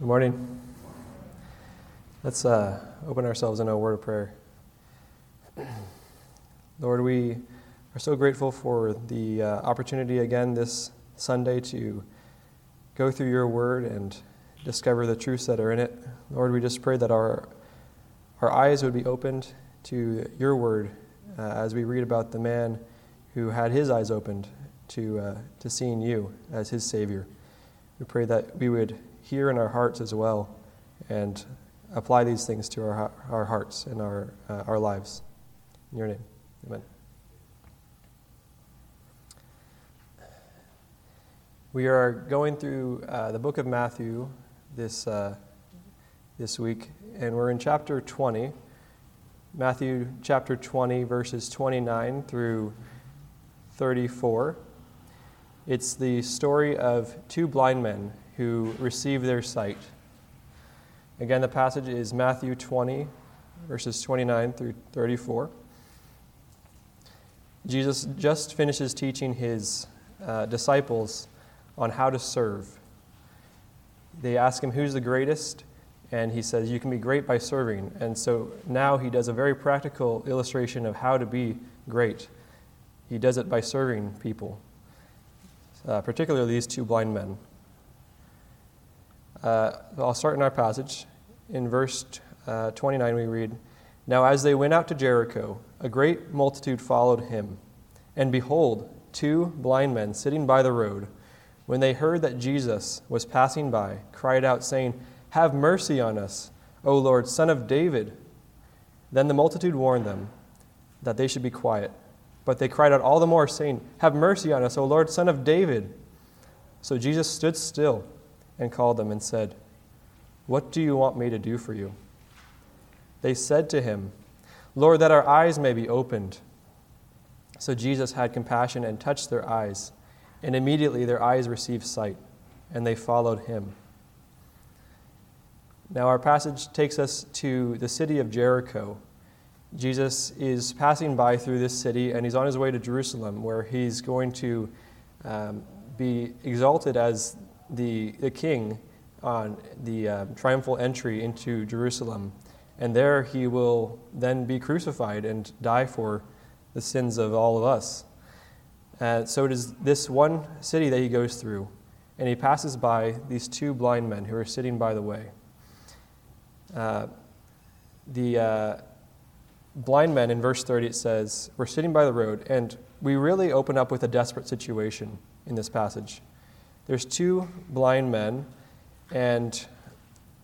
Good morning. Let's uh, open ourselves in a word of prayer. Lord, we are so grateful for the uh, opportunity again this Sunday to go through your word and discover the truths that are in it. Lord, we just pray that our, our eyes would be opened to your word uh, as we read about the man who had his eyes opened to, uh, to seeing you as his Savior. We pray that we would hear in our hearts as well and apply these things to our, our hearts and our, uh, our lives. In your name, amen. We are going through uh, the book of Matthew this, uh, this week, and we're in chapter 20. Matthew chapter 20, verses 29 through 34. It's the story of two blind men who receive their sight. Again, the passage is Matthew 20, verses 29 through 34. Jesus just finishes teaching his uh, disciples on how to serve. They ask him, Who's the greatest? And he says, You can be great by serving. And so now he does a very practical illustration of how to be great. He does it by serving people, uh, particularly these two blind men. Uh, I'll start in our passage. In verse uh, 29, we read Now, as they went out to Jericho, a great multitude followed him. And behold, two blind men sitting by the road, when they heard that Jesus was passing by, cried out, saying, Have mercy on us, O Lord, Son of David. Then the multitude warned them that they should be quiet. But they cried out all the more, saying, Have mercy on us, O Lord, Son of David. So Jesus stood still and called them and said, What do you want me to do for you? They said to him, Lord, that our eyes may be opened. So Jesus had compassion and touched their eyes, and immediately their eyes received sight, and they followed him. Now, our passage takes us to the city of Jericho. Jesus is passing by through this city, and he's on his way to Jerusalem, where he's going to um, be exalted as the, the king on the uh, triumphal entry into Jerusalem. And there he will then be crucified and die for the sins of all of us. Uh, so it is this one city that he goes through, and he passes by these two blind men who are sitting by the way. Uh, the uh, blind men in verse 30 it says, We're sitting by the road, and we really open up with a desperate situation in this passage. There's two blind men, and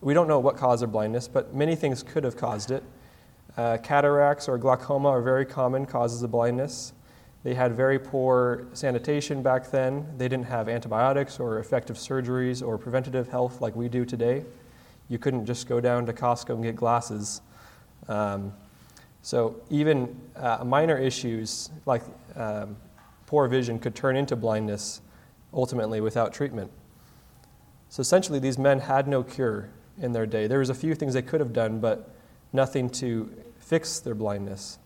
we don't know what caused their blindness, but many things could have caused it. Uh, cataracts or glaucoma are very common causes of blindness. They had very poor sanitation back then. They didn't have antibiotics or effective surgeries or preventative health like we do today. You couldn't just go down to Costco and get glasses. Um, so even uh, minor issues like um, poor vision could turn into blindness ultimately without treatment. So essentially, these men had no cure in their day. There was a few things they could have done, but nothing to fix their blindness.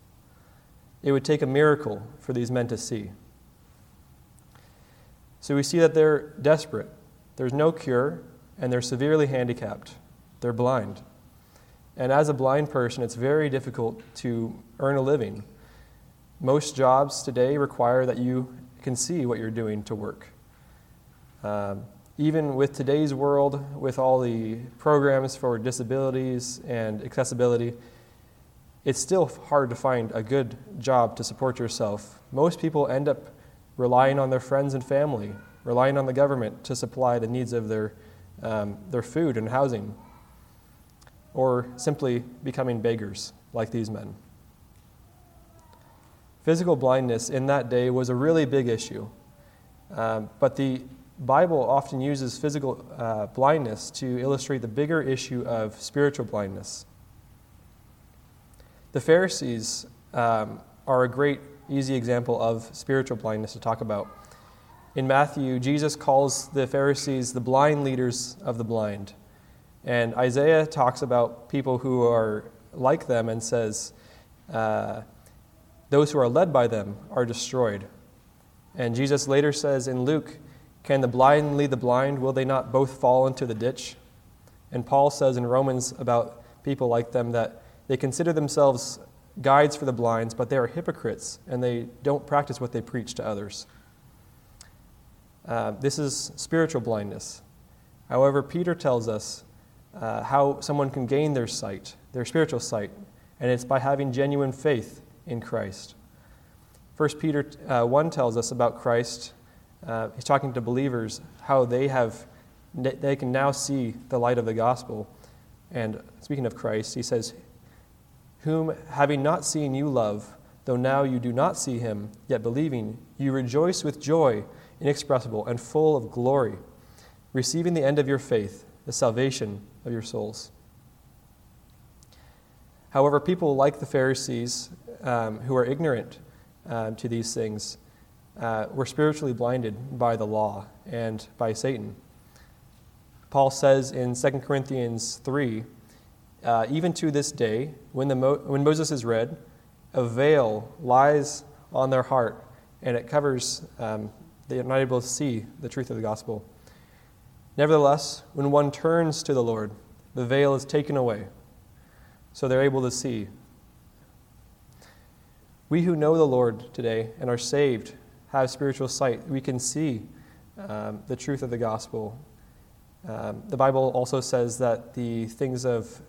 It would take a miracle for these men to see. So we see that they're desperate. There's no cure, and they're severely handicapped. They're blind. And as a blind person, it's very difficult to earn a living. Most jobs today require that you can see what you're doing to work. Um, even with today's world, with all the programs for disabilities and accessibility, it's still hard to find a good job to support yourself. Most people end up relying on their friends and family, relying on the government to supply the needs of their, um, their food and housing, or simply becoming beggars like these men. Physical blindness in that day was a really big issue, um, but the Bible often uses physical uh, blindness to illustrate the bigger issue of spiritual blindness. The Pharisees um, are a great, easy example of spiritual blindness to talk about. In Matthew, Jesus calls the Pharisees the blind leaders of the blind. And Isaiah talks about people who are like them and says, uh, Those who are led by them are destroyed. And Jesus later says in Luke, can the blind lead the blind? Will they not both fall into the ditch? And Paul says in Romans about people like them that they consider themselves guides for the blinds, but they are hypocrites and they don't practice what they preach to others. Uh, this is spiritual blindness. However, Peter tells us uh, how someone can gain their sight, their spiritual sight, and it's by having genuine faith in Christ. 1 Peter uh, 1 tells us about Christ. Uh, he's talking to believers how they have they can now see the light of the gospel. And speaking of Christ, he says, "Whom having not seen you love, though now you do not see him, yet believing, you rejoice with joy inexpressible and full of glory, receiving the end of your faith, the salvation of your souls." However, people like the Pharisees um, who are ignorant um, to these things uh, were spiritually blinded by the law and by Satan. Paul says in 2 Corinthians 3 uh, even to this day, when, the Mo- when Moses is read, a veil lies on their heart and it covers, um, they are not able to see the truth of the gospel. Nevertheless, when one turns to the Lord, the veil is taken away, so they're able to see we who know the Lord today and are saved have spiritual sight. We can see um, the truth of the gospel. Um, the Bible also says that the things of,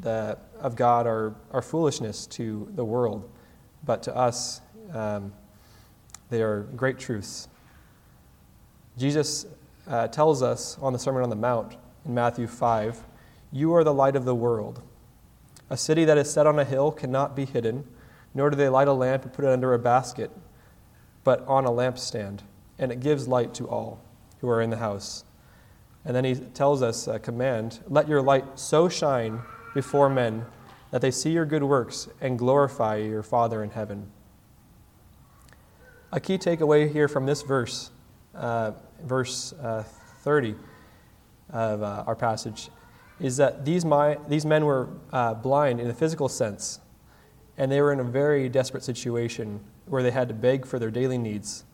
the, of God are, are foolishness to the world, but to us, um, they are great truths. Jesus uh, tells us on the Sermon on the Mount in Matthew 5 You are the light of the world. A city that is set on a hill cannot be hidden nor do they light a lamp and put it under a basket, but on a lampstand, and it gives light to all who are in the house. And then he tells us a command let your light so shine before men that they see your good works and glorify your Father in heaven. A key takeaway here from this verse, uh, verse uh, 30 of uh, our passage, is that these, my, these men were uh, blind in a physical sense and they were in a very desperate situation where they had to beg for their daily needs.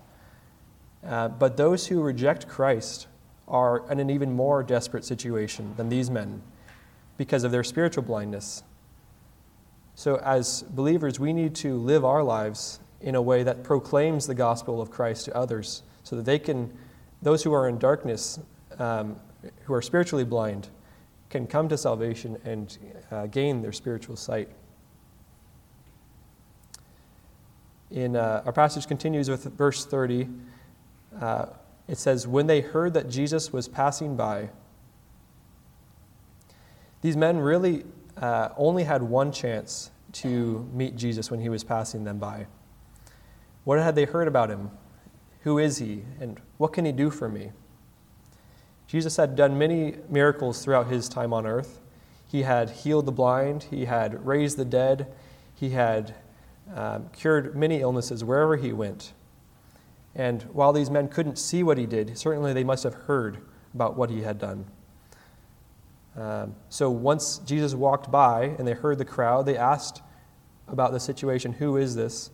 Uh, but those who reject Christ are in an even more desperate situation than these men because of their spiritual blindness. So, as believers, we need to live our lives in a way that proclaims the gospel of Christ to others so that they can, those who are in darkness, um, who are spiritually blind, can come to salvation and uh, gain their spiritual sight. In uh, our passage continues with verse 30. Uh, it says, When they heard that Jesus was passing by, these men really uh, only had one chance to meet Jesus when he was passing them by. What had they heard about him? Who is he? And what can he do for me? Jesus had done many miracles throughout his time on earth. He had healed the blind, he had raised the dead, he had um, cured many illnesses wherever he went. And while these men couldn't see what he did, certainly they must have heard about what he had done. Um, so once Jesus walked by and they heard the crowd, they asked about the situation Who is this?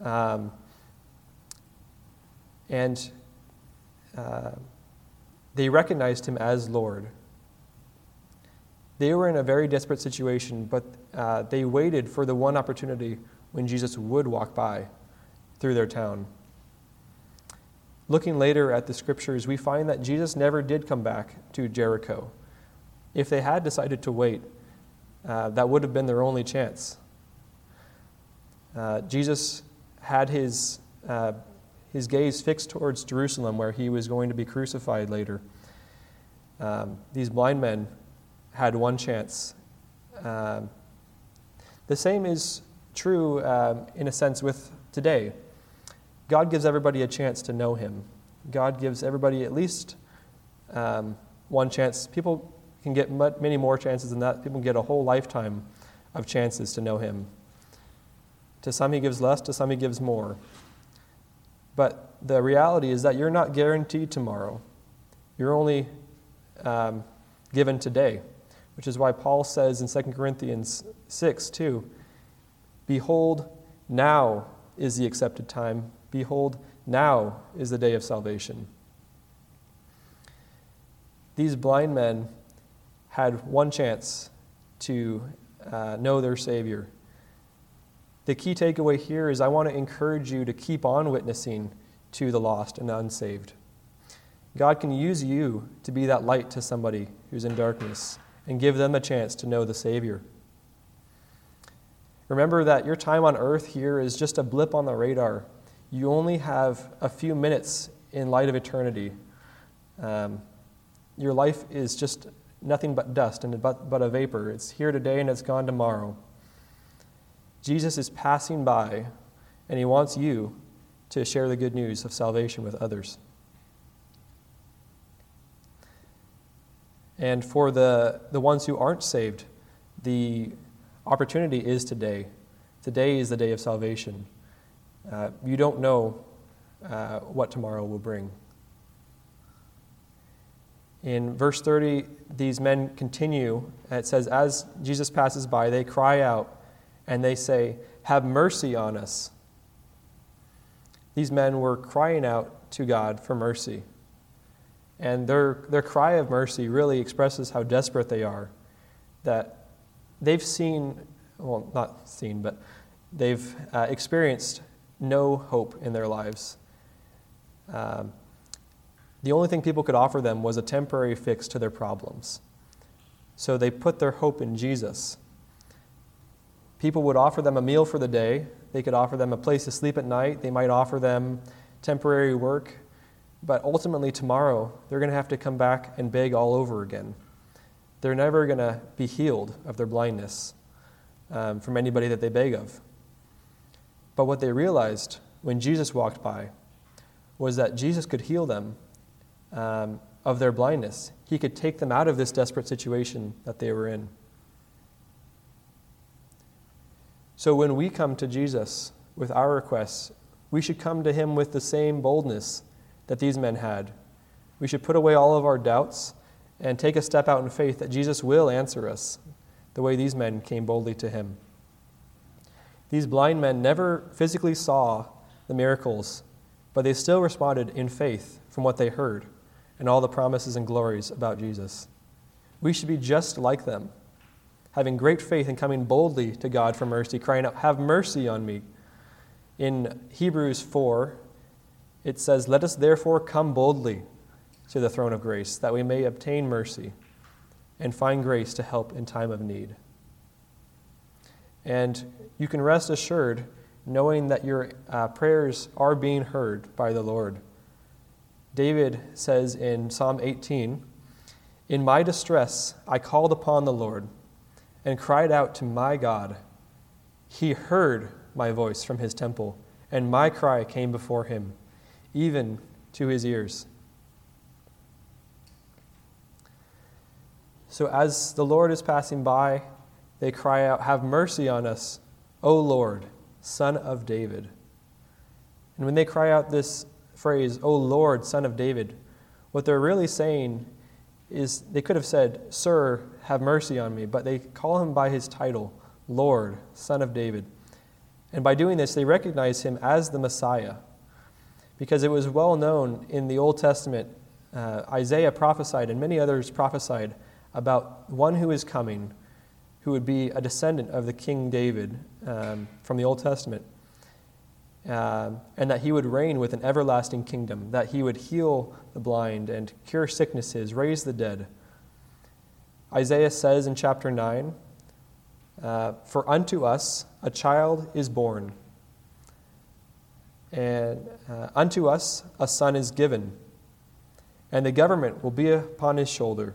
Um, and uh, they recognized him as Lord. They were in a very desperate situation, but uh, they waited for the one opportunity when Jesus would walk by through their town. Looking later at the scriptures, we find that Jesus never did come back to Jericho. If they had decided to wait, uh, that would have been their only chance. Uh, Jesus had his, uh, his gaze fixed towards Jerusalem, where he was going to be crucified later. Um, these blind men had one chance. Um, the same is true um, in a sense with today. God gives everybody a chance to know Him. God gives everybody at least um, one chance. People can get many more chances than that. People can get a whole lifetime of chances to know Him. To some, He gives less, to some, He gives more. But the reality is that you're not guaranteed tomorrow. You're only um, given today, which is why Paul says in 2 Corinthians 6 2 Behold, now is the accepted time. Behold, now is the day of salvation. These blind men had one chance to uh, know their Savior. The key takeaway here is I want to encourage you to keep on witnessing to the lost and unsaved. God can use you to be that light to somebody who's in darkness and give them a chance to know the Savior. Remember that your time on earth here is just a blip on the radar. You only have a few minutes in light of eternity. Um, your life is just nothing but dust and but, but a vapor. It's here today and it's gone tomorrow. Jesus is passing by, and he wants you to share the good news of salvation with others. And for the, the ones who aren't saved, the opportunity is today. Today is the day of salvation. Uh, you don't know uh, what tomorrow will bring. In verse 30, these men continue. It says, As Jesus passes by, they cry out and they say, Have mercy on us. These men were crying out to God for mercy. And their, their cry of mercy really expresses how desperate they are. That they've seen, well, not seen, but they've uh, experienced no hope in their lives. Um, the only thing people could offer them was a temporary fix to their problems. So they put their hope in Jesus. People would offer them a meal for the day, they could offer them a place to sleep at night, they might offer them temporary work, but ultimately tomorrow they're going to have to come back and beg all over again. They're never going to be healed of their blindness um, from anybody that they beg of. But what they realized when Jesus walked by was that Jesus could heal them um, of their blindness. He could take them out of this desperate situation that they were in. So when we come to Jesus with our requests, we should come to him with the same boldness that these men had. We should put away all of our doubts and take a step out in faith that Jesus will answer us the way these men came boldly to him. These blind men never physically saw the miracles, but they still responded in faith from what they heard and all the promises and glories about Jesus. We should be just like them, having great faith and coming boldly to God for mercy, crying out, Have mercy on me. In Hebrews 4, it says, Let us therefore come boldly to the throne of grace, that we may obtain mercy and find grace to help in time of need. And you can rest assured knowing that your uh, prayers are being heard by the Lord. David says in Psalm 18 In my distress, I called upon the Lord and cried out to my God. He heard my voice from his temple, and my cry came before him, even to his ears. So, as the Lord is passing by, they cry out, Have mercy on us, O Lord, Son of David. And when they cry out this phrase, O Lord, Son of David, what they're really saying is they could have said, Sir, have mercy on me, but they call him by his title, Lord, Son of David. And by doing this, they recognize him as the Messiah. Because it was well known in the Old Testament, uh, Isaiah prophesied and many others prophesied about one who is coming, who would be a descendant of the King David um, from the Old Testament uh, and that he would reign with an everlasting kingdom, that he would heal the blind and cure sicknesses, raise the dead. Isaiah says in chapter 9, uh, For unto us a child is born, and uh, unto us a son is given, and the government will be upon his shoulder,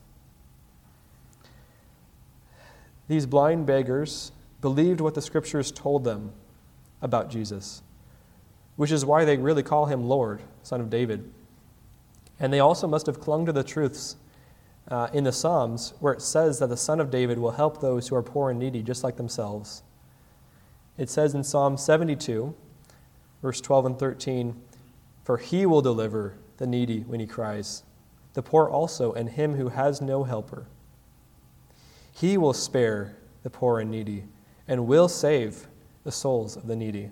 These blind beggars believed what the scriptures told them about Jesus which is why they really call him Lord, Son of David. And they also must have clung to the truths uh, in the Psalms where it says that the Son of David will help those who are poor and needy, just like themselves. It says in Psalm 72, verse 12 and 13, For he will deliver the needy when he cries, the poor also, and him who has no helper. He will spare the poor and needy, and will save the souls of the needy.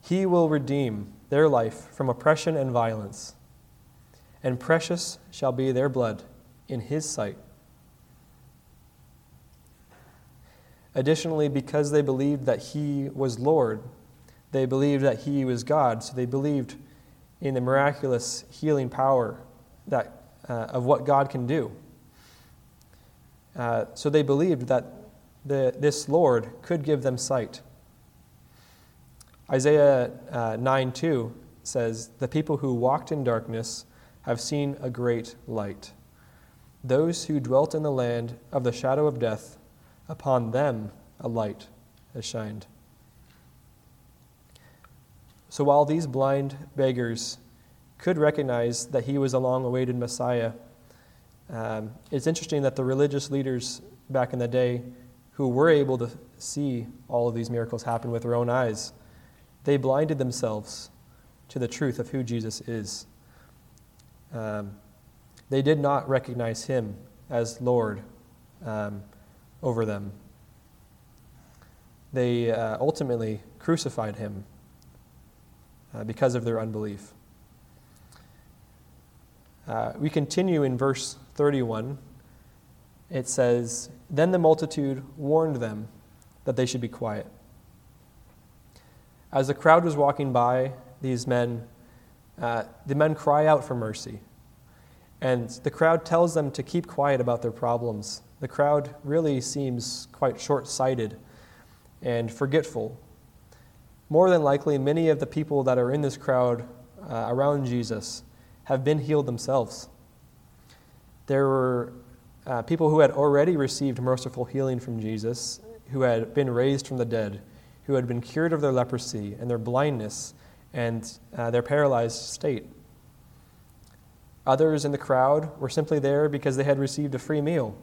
He will redeem their life from oppression and violence, and precious shall be their blood in his sight. Additionally, because they believed that he was Lord, they believed that he was God, so they believed in the miraculous healing power that, uh, of what God can do. Uh, so they believed that the, this Lord could give them sight. Isaiah uh, 9 2 says, The people who walked in darkness have seen a great light. Those who dwelt in the land of the shadow of death, upon them a light has shined. So while these blind beggars could recognize that he was a long awaited Messiah, um, it's interesting that the religious leaders back in the day who were able to see all of these miracles happen with their own eyes, they blinded themselves to the truth of who Jesus is. Um, they did not recognize him as Lord um, over them. They uh, ultimately crucified him uh, because of their unbelief. Uh, we continue in verse 31. It says, Then the multitude warned them that they should be quiet. As the crowd was walking by, these men, uh, the men cry out for mercy. And the crowd tells them to keep quiet about their problems. The crowd really seems quite short sighted and forgetful. More than likely, many of the people that are in this crowd uh, around Jesus have been healed themselves. There were uh, people who had already received merciful healing from Jesus, who had been raised from the dead, who had been cured of their leprosy and their blindness and uh, their paralyzed state. Others in the crowd were simply there because they had received a free meal,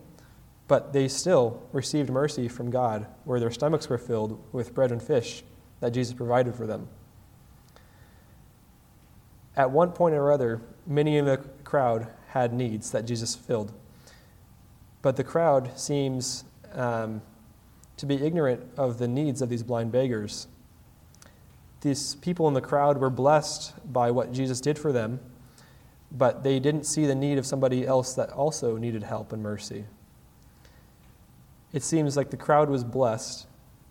but they still received mercy from God, where their stomachs were filled with bread and fish that Jesus provided for them. At one point or other, many in the crowd had needs that Jesus filled. But the crowd seems um, to be ignorant of the needs of these blind beggars. These people in the crowd were blessed by what Jesus did for them but they didn't see the need of somebody else that also needed help and mercy. It seems like the crowd was blessed,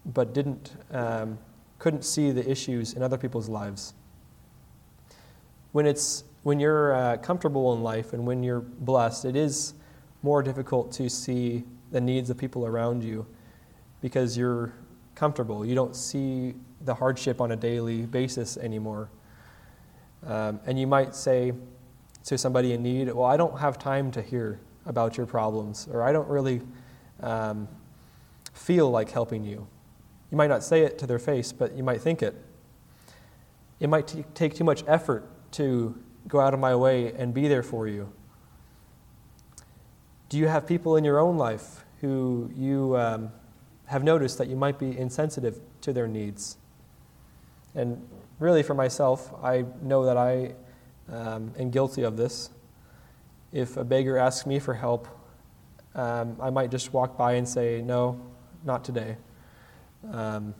but didn't, um, couldn't see the issues in other people's lives. When, it's, when you're uh, comfortable in life and when you're blessed, it is more difficult to see the needs of people around you because you're comfortable. You don't see the hardship on a daily basis anymore. Um, and you might say, to somebody in need, well, I don't have time to hear about your problems, or I don't really um, feel like helping you. You might not say it to their face, but you might think it. It might t- take too much effort to go out of my way and be there for you. Do you have people in your own life who you um, have noticed that you might be insensitive to their needs? And really, for myself, I know that I um, and guilty of this. If a beggar asks me for help, um, I might just walk by and say, No, not today. Um,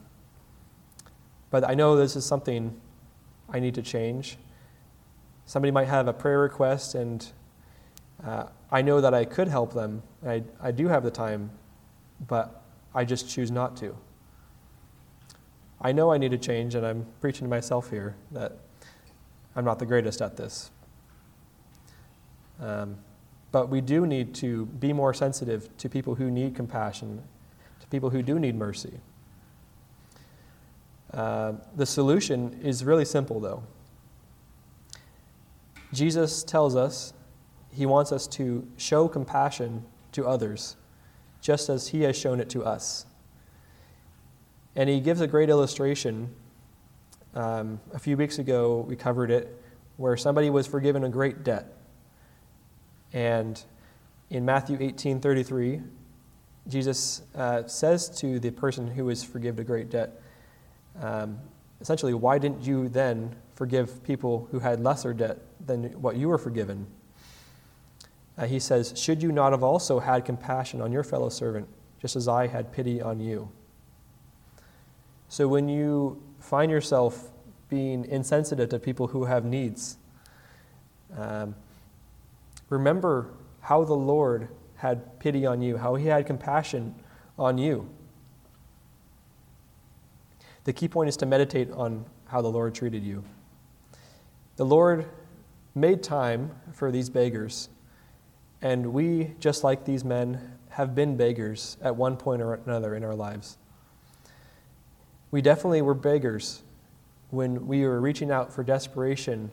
but I know this is something I need to change. Somebody might have a prayer request, and uh, I know that I could help them. I, I do have the time, but I just choose not to. I know I need to change, and I'm preaching to myself here that I'm not the greatest at this. Um, but we do need to be more sensitive to people who need compassion, to people who do need mercy. Uh, the solution is really simple, though. Jesus tells us he wants us to show compassion to others, just as he has shown it to us. And he gives a great illustration um, a few weeks ago, we covered it, where somebody was forgiven a great debt. And in Matthew 18 33, Jesus uh, says to the person who was forgiven a great debt, um, essentially, why didn't you then forgive people who had lesser debt than what you were forgiven? Uh, he says, Should you not have also had compassion on your fellow servant, just as I had pity on you? So when you find yourself being insensitive to people who have needs, um, remember how the Lord had pity on you, how he had compassion on you. The key point is to meditate on how the Lord treated you. The Lord made time for these beggars, and we, just like these men, have been beggars at one point or another in our lives. We definitely were beggars when we were reaching out for desperation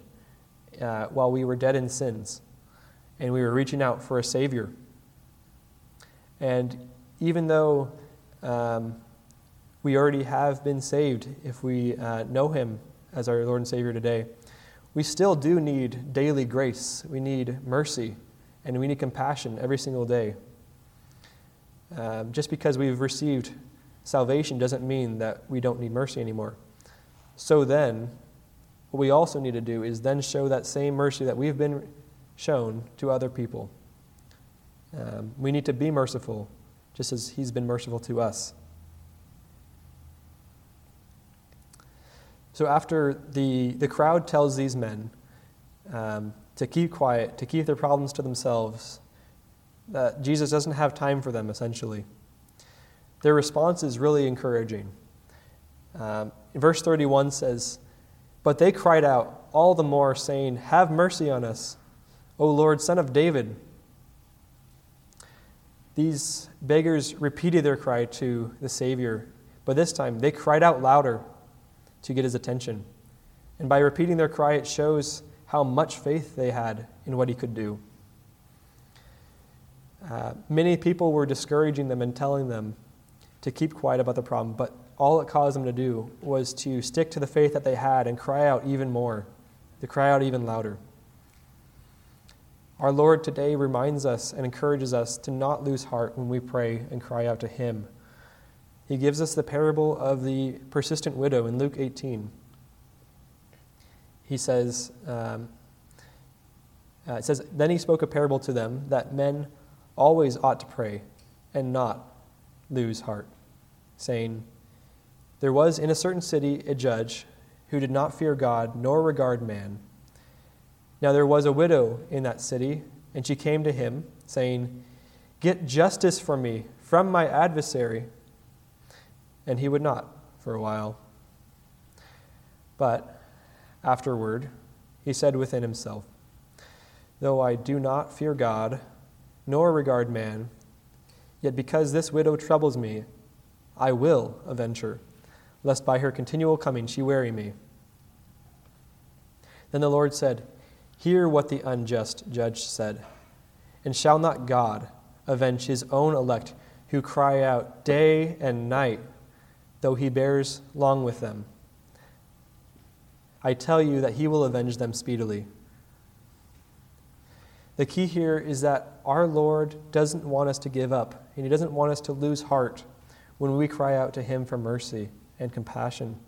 uh, while we were dead in sins, and we were reaching out for a Savior. And even though um, we already have been saved, if we uh, know Him as our Lord and Savior today, we still do need daily grace. We need mercy, and we need compassion every single day. Um, just because we've received salvation doesn't mean that we don't need mercy anymore. So then, what we also need to do is then show that same mercy that we've been shown to other people. Um, we need to be merciful, just as He's been merciful to us. So, after the, the crowd tells these men um, to keep quiet, to keep their problems to themselves, that Jesus doesn't have time for them, essentially. Their response is really encouraging. Um, verse 31 says, But they cried out all the more, saying, Have mercy on us, O Lord, son of David. These beggars repeated their cry to the Savior, but this time they cried out louder to get his attention. And by repeating their cry, it shows how much faith they had in what he could do. Uh, many people were discouraging them and telling them to keep quiet about the problem, but all it caused them to do was to stick to the faith that they had and cry out even more, to cry out even louder. Our Lord today reminds us and encourages us to not lose heart when we pray and cry out to Him. He gives us the parable of the persistent widow in Luke 18. He says, um, uh, it says, Then he spoke a parable to them that men always ought to pray and not lose heart, saying, There was in a certain city a judge who did not fear God nor regard man. Now there was a widow in that city, and she came to him, saying, Get justice for me from my adversary. And he would not for a while. But afterward, he said within himself, Though I do not fear God, nor regard man, Yet because this widow troubles me, I will avenge her, lest by her continual coming she weary me. Then the Lord said, Hear what the unjust judge said. And shall not God avenge his own elect who cry out day and night, though he bears long with them? I tell you that he will avenge them speedily. The key here is that our Lord doesn't want us to give up, and He doesn't want us to lose heart when we cry out to Him for mercy and compassion.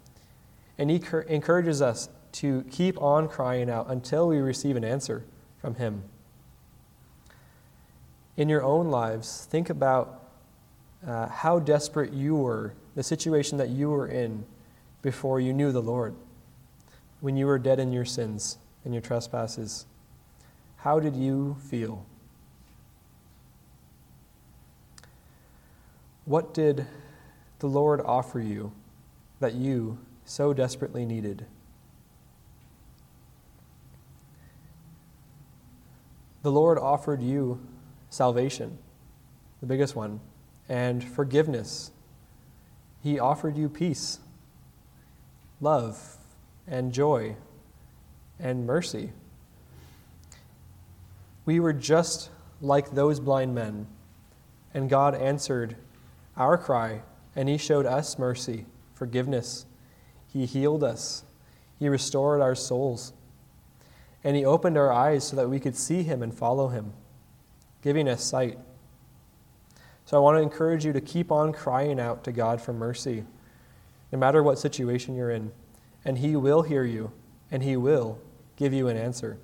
And He encourages us to keep on crying out until we receive an answer from Him. In your own lives, think about uh, how desperate you were, the situation that you were in before you knew the Lord, when you were dead in your sins and your trespasses. How did you feel? What did the Lord offer you that you so desperately needed? The Lord offered you salvation, the biggest one, and forgiveness. He offered you peace, love, and joy, and mercy. We were just like those blind men, and God answered our cry, and He showed us mercy, forgiveness. He healed us, He restored our souls, and He opened our eyes so that we could see Him and follow Him. giving us sight. So I want to encourage you to keep on crying out to God for mercy, no matter what situation you're in, and He will hear you, and He will give you an answer.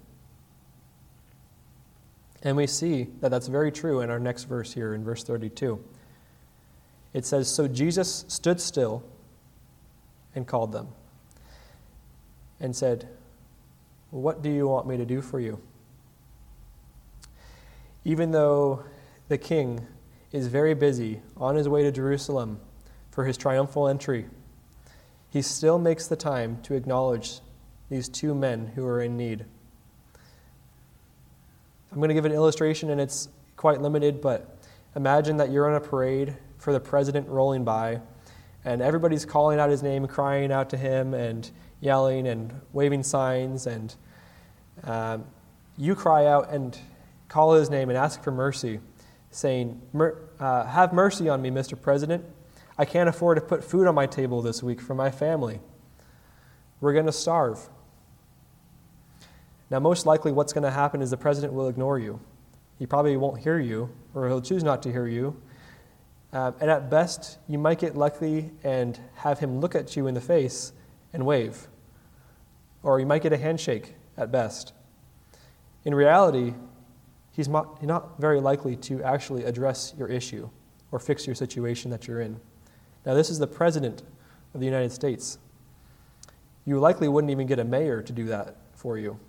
And we see that that's very true in our next verse here, in verse 32. It says, So Jesus stood still and called them and said, What do you want me to do for you? Even though the king is very busy on his way to Jerusalem for his triumphal entry, he still makes the time to acknowledge these two men who are in need. I'm going to give an illustration, and it's quite limited, but imagine that you're on a parade for the president rolling by, and everybody's calling out his name, crying out to him, and yelling and waving signs, and um, you cry out and call his name and ask for mercy, saying, uh, Have mercy on me, Mr. President. I can't afford to put food on my table this week for my family. We're going to starve. Now, most likely, what's going to happen is the president will ignore you. He probably won't hear you, or he'll choose not to hear you. Um, and at best, you might get lucky and have him look at you in the face and wave. Or you might get a handshake at best. In reality, he's not, very likely to actually address your issue or fix your situation that you're in. Now, this is the President of the United States. You likely wouldn't even get a mayor to do that for you.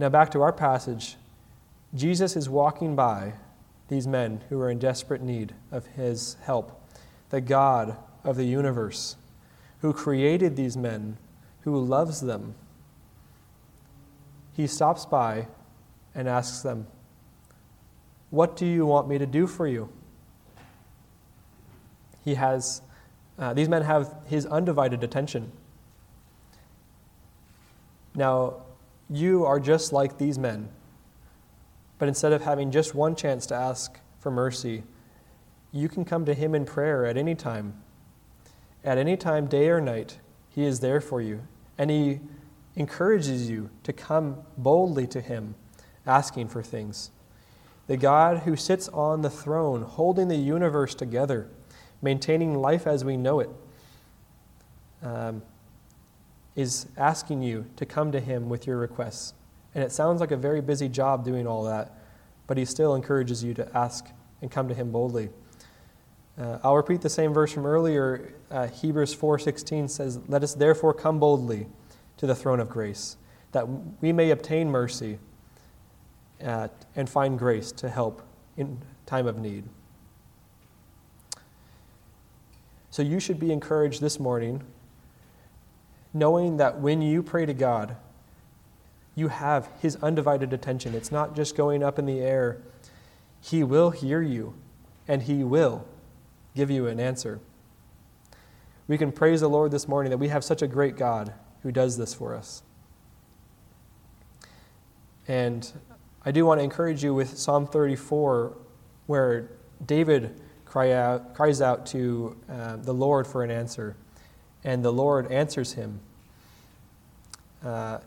Now, back to our passage. Jesus is walking by these men who are in desperate need of his help. The God of the universe, who created these men, who loves them, he stops by and asks them, What do you want me to do for you? He has, uh, these men have his undivided attention. Now, you are just like these men. But instead of having just one chance to ask for mercy, you can come to Him in prayer at any time. At any time, day or night, He is there for you. And He encourages you to come boldly to Him, asking for things. The God who sits on the throne, holding the universe together, maintaining life as we know it, um, is asking you to come to Him with your requests. And it sounds like a very busy job doing all that, but He still encourages you to ask and come to Him boldly. Uh, I'll repeat the same verse from earlier. Uh, Hebrews 4:16 says, "Let us therefore come boldly to the throne of grace, that we may obtain mercy uh, and find grace to help in time of need." So you should be encouraged this morning knowing that when you pray to God, you have His undivided attention. It's not just going up in the air. He will hear you, and He will give you an answer. We can praise the Lord this morning that we have such a great God who does this for us. And I do want to encourage you with Psalm 34, where David cry out, cries out to uh, the Lord for an answer and the Lord answers him. Uh,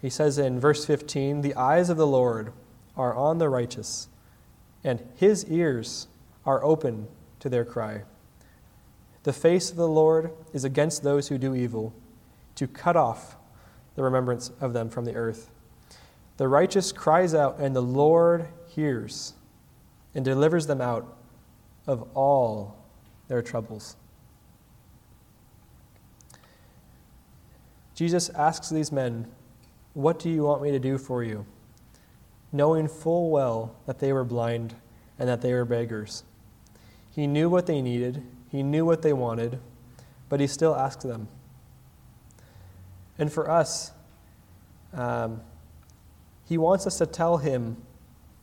he says in verse 15, The eyes of the Lord are on the righteous, and his ears are open to their cry. The face of the Lord is against those who do evil, to cut off the remembrance of them from the earth. The righteous cries out, and the Lord hears and delivers them out of all their troubles. Jesus asks these men, What do you want me to do for you? Knowing full well that they were blind and that they were beggars. He knew what they needed, he knew what they wanted, but he still asked them. And for us, um, he wants us to tell him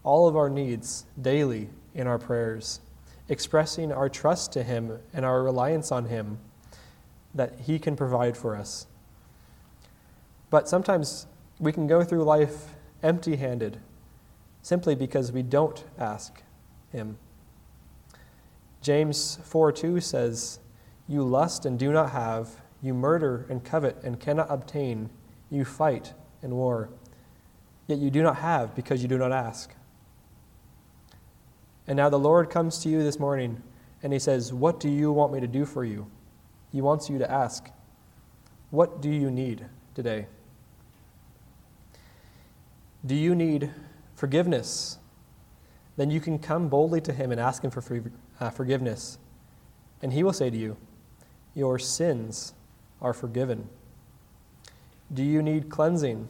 all of our needs daily in our prayers, expressing our trust to him and our reliance on him that he can provide for us. But sometimes we can go through life empty handed simply because we don't ask Him. James 4 2 says, You lust and do not have, you murder and covet and cannot obtain, you fight and war. Yet you do not have because you do not ask. And now the Lord comes to you this morning and he says, What do you want me to do for you? He wants you to ask, What do you need today? Do you need forgiveness? Then you can come boldly to him and ask him for uh, forgiveness. And he will say to you, Your sins are forgiven. Do you need cleansing?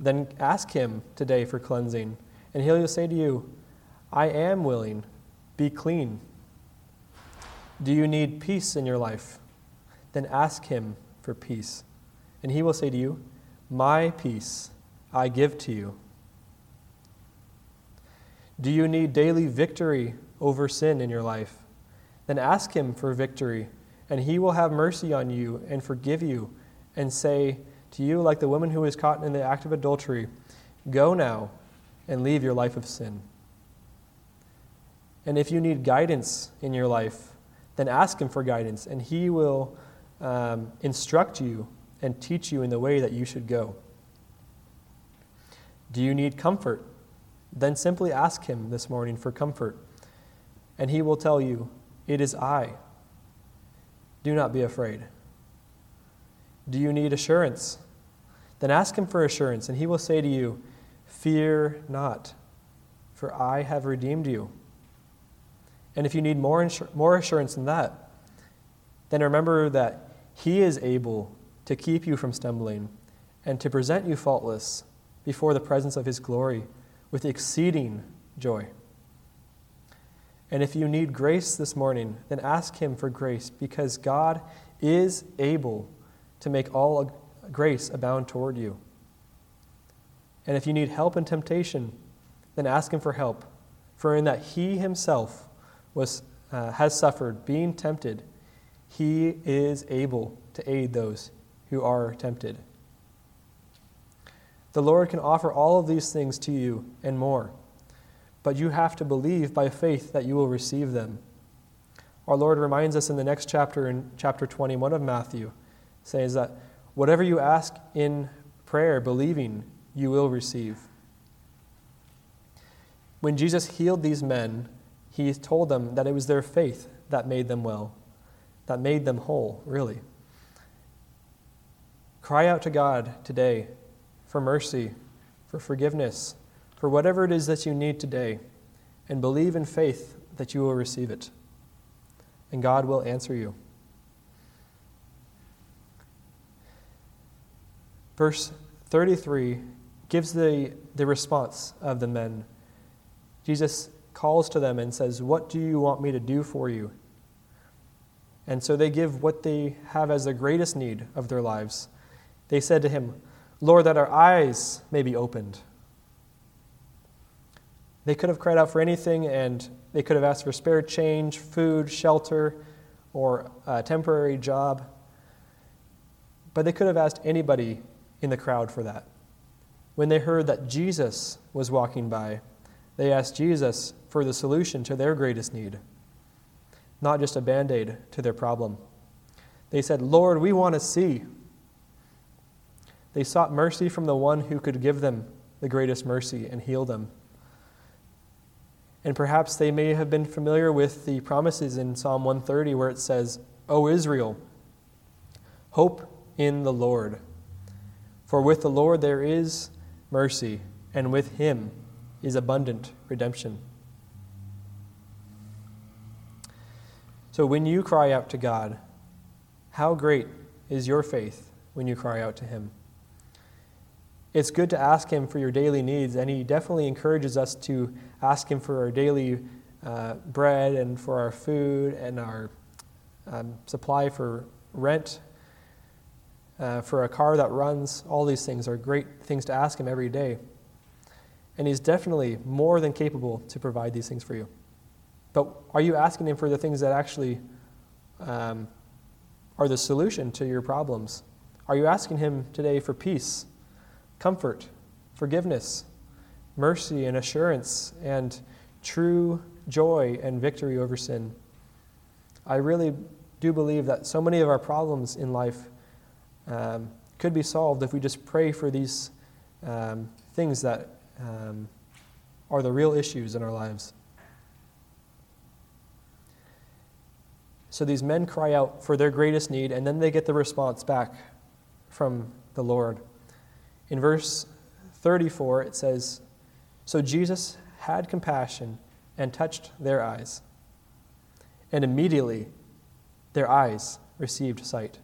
Then ask him today for cleansing. And he'll say to you, I am willing. Be clean. Do you need peace in your life? Then ask Him for peace. And He will say to you, My peace I give to you. Do you need daily victory over sin in your life? Then ask Him for victory, and He will have mercy on you and forgive you and say to you, like the woman who was caught in the act of adultery, Go now and leave your life of sin. And if you need guidance in your life, then ask Him for guidance, and He will um, instruct you and teach you in the way that you should go. Do you need comfort? Then simply ask Him this morning for comfort, and He will tell you, It is I. Do not be afraid. Do you need assurance? Then ask Him for assurance, and He will say to you, Fear not, for I have redeemed you. And if you need more, insur- more assurance than that, then remember that He is able to keep you from stumbling and to present you faultless before the presence of His glory with exceeding joy. And if you need grace this morning, then ask Him for grace because God is able to make all grace abound toward you. And if you need help in temptation, then ask Him for help, for in that He Himself was, uh, has suffered being tempted, he is able to aid those who are tempted. The Lord can offer all of these things to you and more, but you have to believe by faith that you will receive them. Our Lord reminds us in the next chapter, in chapter 21 of Matthew, says that whatever you ask in prayer, believing, you will receive. When Jesus healed these men, he told them that it was their faith that made them well, that made them whole, really. Cry out to God today for mercy, for forgiveness, for whatever it is that you need today, and believe in faith that you will receive it. And God will answer you. Verse 33 gives the, the response of the men. Jesus calls to them and says, What do you want me to do for you? And so they give what they have as the greatest need of their lives. They said to him, Lord, that our eyes may be opened. They could have cried out for anything, and they could have asked for spare change, food, shelter, or a temporary job. But they could have asked anybody in the crowd for that. When they heard that Jesus was walking by, they asked Jesus for the solution to their greatest need, not just a band aid to their problem. They said, Lord, we want to see. They sought mercy from the one who could give them the greatest mercy and heal them. And perhaps they may have been familiar with the promises in Psalm 130 where it says, O Israel, hope in the Lord. For with the Lord there is mercy, and with him is abundant redemption. So when you cry out to God, how great is your faith when you cry out to Him? It's good to ask Him for your daily needs, and He definitely encourages us to ask Him for our daily uh, bread and for our food and our um, supply for rent, uh, for a car that runs. All these things are great things to ask Him every day. And He's definitely more than capable to provide these things for you. But are you asking Him for the things that actually um, are the solution to your problems? Are you asking Him today for peace, comfort, forgiveness, mercy, and assurance, and true joy and victory over sin? I really do believe that so many of our problems in life um, could be solved if we just pray for these um, things that um, are the real issues in our lives. So these men cry out for their greatest need, and then they get the response back from the Lord. In verse 34, it says So Jesus had compassion and touched their eyes, and immediately their eyes received sight.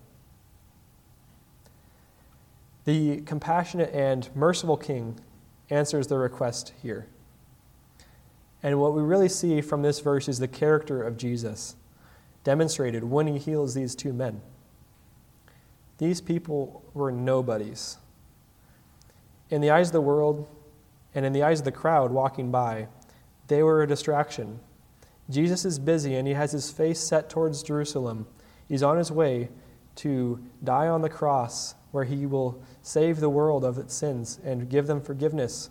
The compassionate and merciful king answers the request here. And what we really see from this verse is the character of Jesus demonstrated when he heals these two men. These people were nobodies. In the eyes of the world and in the eyes of the crowd walking by, they were a distraction. Jesus is busy and he has his face set towards Jerusalem. He's on his way to die on the cross where he will save the world of its sins and give them forgiveness.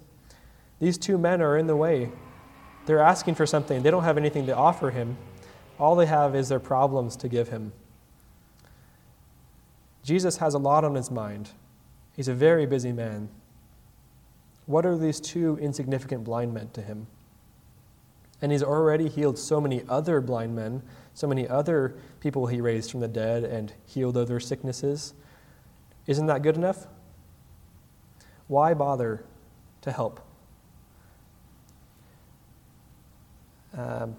These two men are in the way. They're asking for something. They don't have anything to offer him. All they have is their problems to give him. Jesus has a lot on his mind. He's a very busy man. What are these two insignificant blind men to him? And he's already healed so many other blind men, so many other people he raised from the dead and healed other sicknesses. Isn't that good enough? Why bother to help? Um,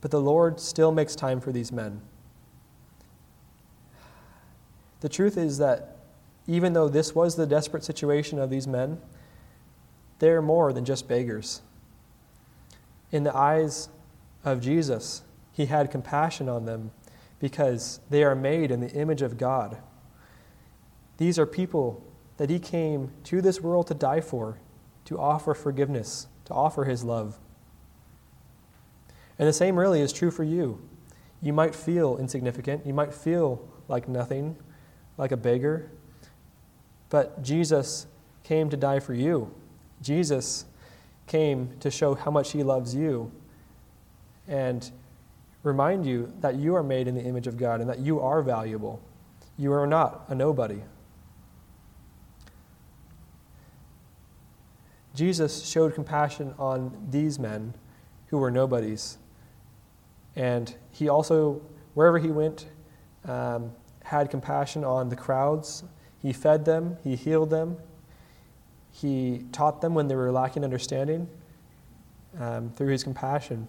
but the Lord still makes time for these men. The truth is that even though this was the desperate situation of these men, they're more than just beggars. In the eyes of Jesus, he had compassion on them because they are made in the image of God. These are people that he came to this world to die for, to offer forgiveness, to offer his love. And the same really is true for you. You might feel insignificant, you might feel like nothing, like a beggar, but Jesus came to die for you. Jesus came to show how much he loves you and remind you that you are made in the image of God and that you are valuable. You are not a nobody. Jesus showed compassion on these men who were nobodies. And he also, wherever he went, um, had compassion on the crowds. He fed them, he healed them, he taught them when they were lacking understanding um, through his compassion.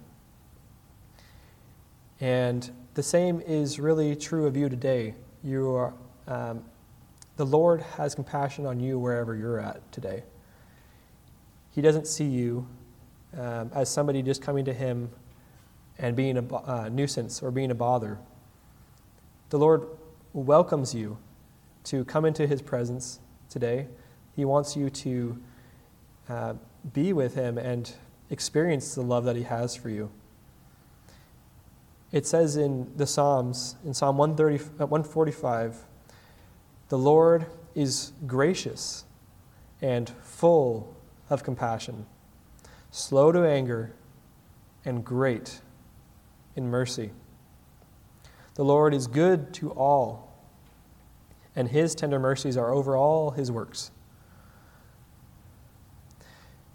And the same is really true of you today. You are, um, the Lord has compassion on you wherever you're at today. He doesn't see you um, as somebody just coming to Him and being a uh, nuisance or being a bother. The Lord welcomes you to come into His presence today he wants you to uh, be with Him and experience the love that He has for you. It says in the Psalms, in Psalm 130, 145, uh, the Lord is gracious and full of compassion, slow to anger, and great in mercy. The Lord is good to all, and his tender mercies are over all his works.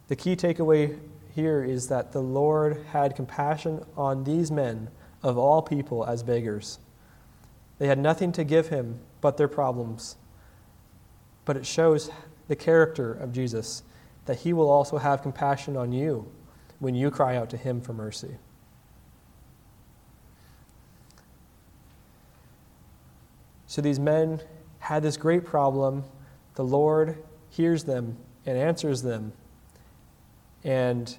The key takeaway here is that the Lord had compassion on these men of all people as beggars. They had nothing to give him but their problems. But it shows the character of Jesus that he will also have compassion on you when you cry out to him for mercy. So these men had this great problem. The Lord hears them and answers them and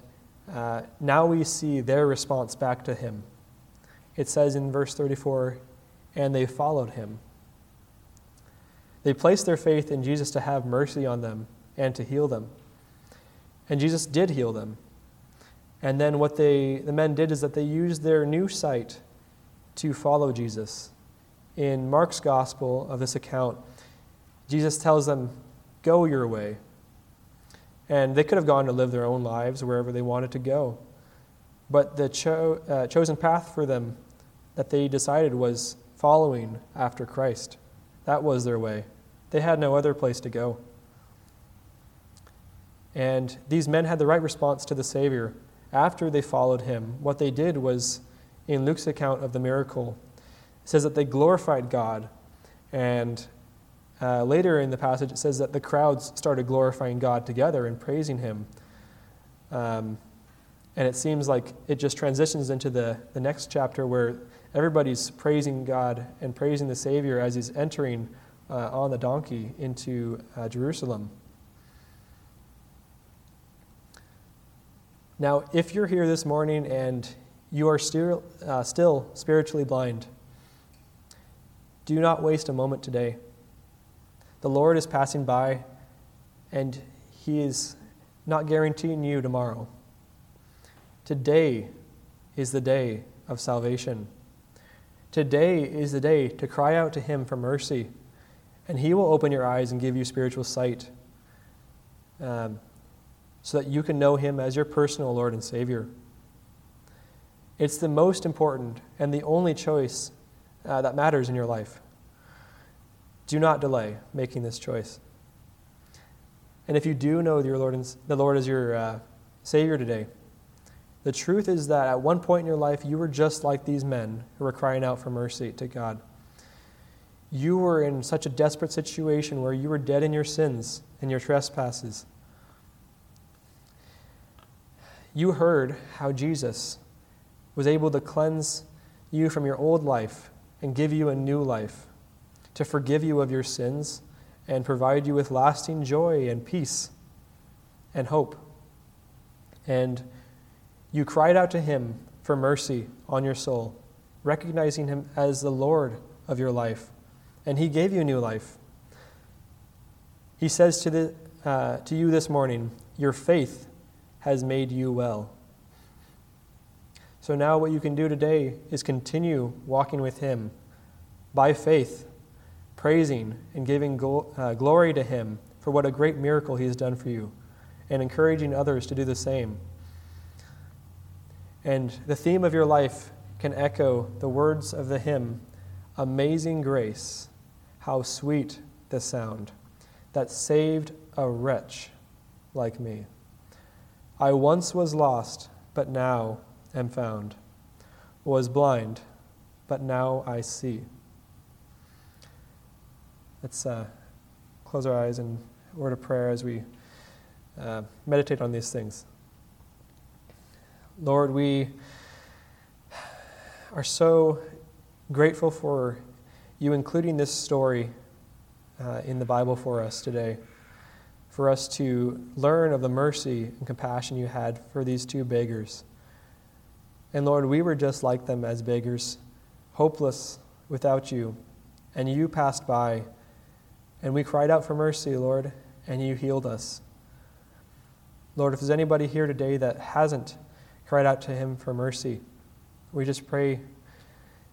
uh, now we see their response back to him. It says in verse 34 and they followed him. They placed their faith in Jesus to have mercy on them and to heal them. And Jesus did heal them. And then what they, the men did is that they used their new sight to follow Jesus. In Mark's gospel of this account, Jesus tells them, Go your way. And they could have gone to live their own lives wherever they wanted to go. But the cho- uh, chosen path for them that they decided was following after Christ. That was their way. They had no other place to go. And these men had the right response to the Savior. After they followed him, what they did was in Luke's account of the miracle, it says that they glorified God. And uh, later in the passage, it says that the crowds started glorifying God together and praising Him. Um, and it seems like it just transitions into the, the next chapter where everybody's praising God and praising the Savior as he's entering uh, on the donkey into uh, Jerusalem. Now, if you're here this morning and you are still, uh, still spiritually blind, do not waste a moment today. The Lord is passing by, and He is not guaranteeing you tomorrow. Today is the day of salvation. Today is the day to cry out to Him for mercy, and He will open your eyes and give you spiritual sight um, so that you can know Him as your personal Lord and Savior. It's the most important and the only choice uh, that matters in your life. Do not delay making this choice. And if you do know your Lord and, the Lord as your uh, Savior today, the truth is that at one point in your life, you were just like these men who were crying out for mercy to God. You were in such a desperate situation where you were dead in your sins and your trespasses. You heard how Jesus was able to cleanse you from your old life and give you a new life, to forgive you of your sins and provide you with lasting joy and peace and hope. And you cried out to him for mercy on your soul, recognizing him as the Lord of your life, and he gave you new life. He says to, the, uh, to you this morning, Your faith has made you well. So now, what you can do today is continue walking with him by faith, praising and giving uh, glory to him for what a great miracle he has done for you, and encouraging others to do the same. And the theme of your life can echo the words of the hymn Amazing Grace, how sweet the sound that saved a wretch like me. I once was lost, but now am found, was blind, but now I see. Let's uh, close our eyes and word of prayer as we uh, meditate on these things. Lord, we are so grateful for you including this story uh, in the Bible for us today, for us to learn of the mercy and compassion you had for these two beggars. And Lord, we were just like them as beggars, hopeless without you, and you passed by, and we cried out for mercy, Lord, and you healed us. Lord, if there's anybody here today that hasn't cried out to him for mercy. We just pray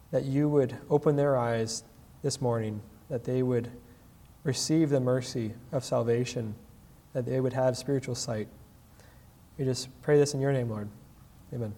that you would open their eyes this morning, that they would receive the mercy of salvation, that they would have spiritual sight. We just pray this in your name, Lord. Amen.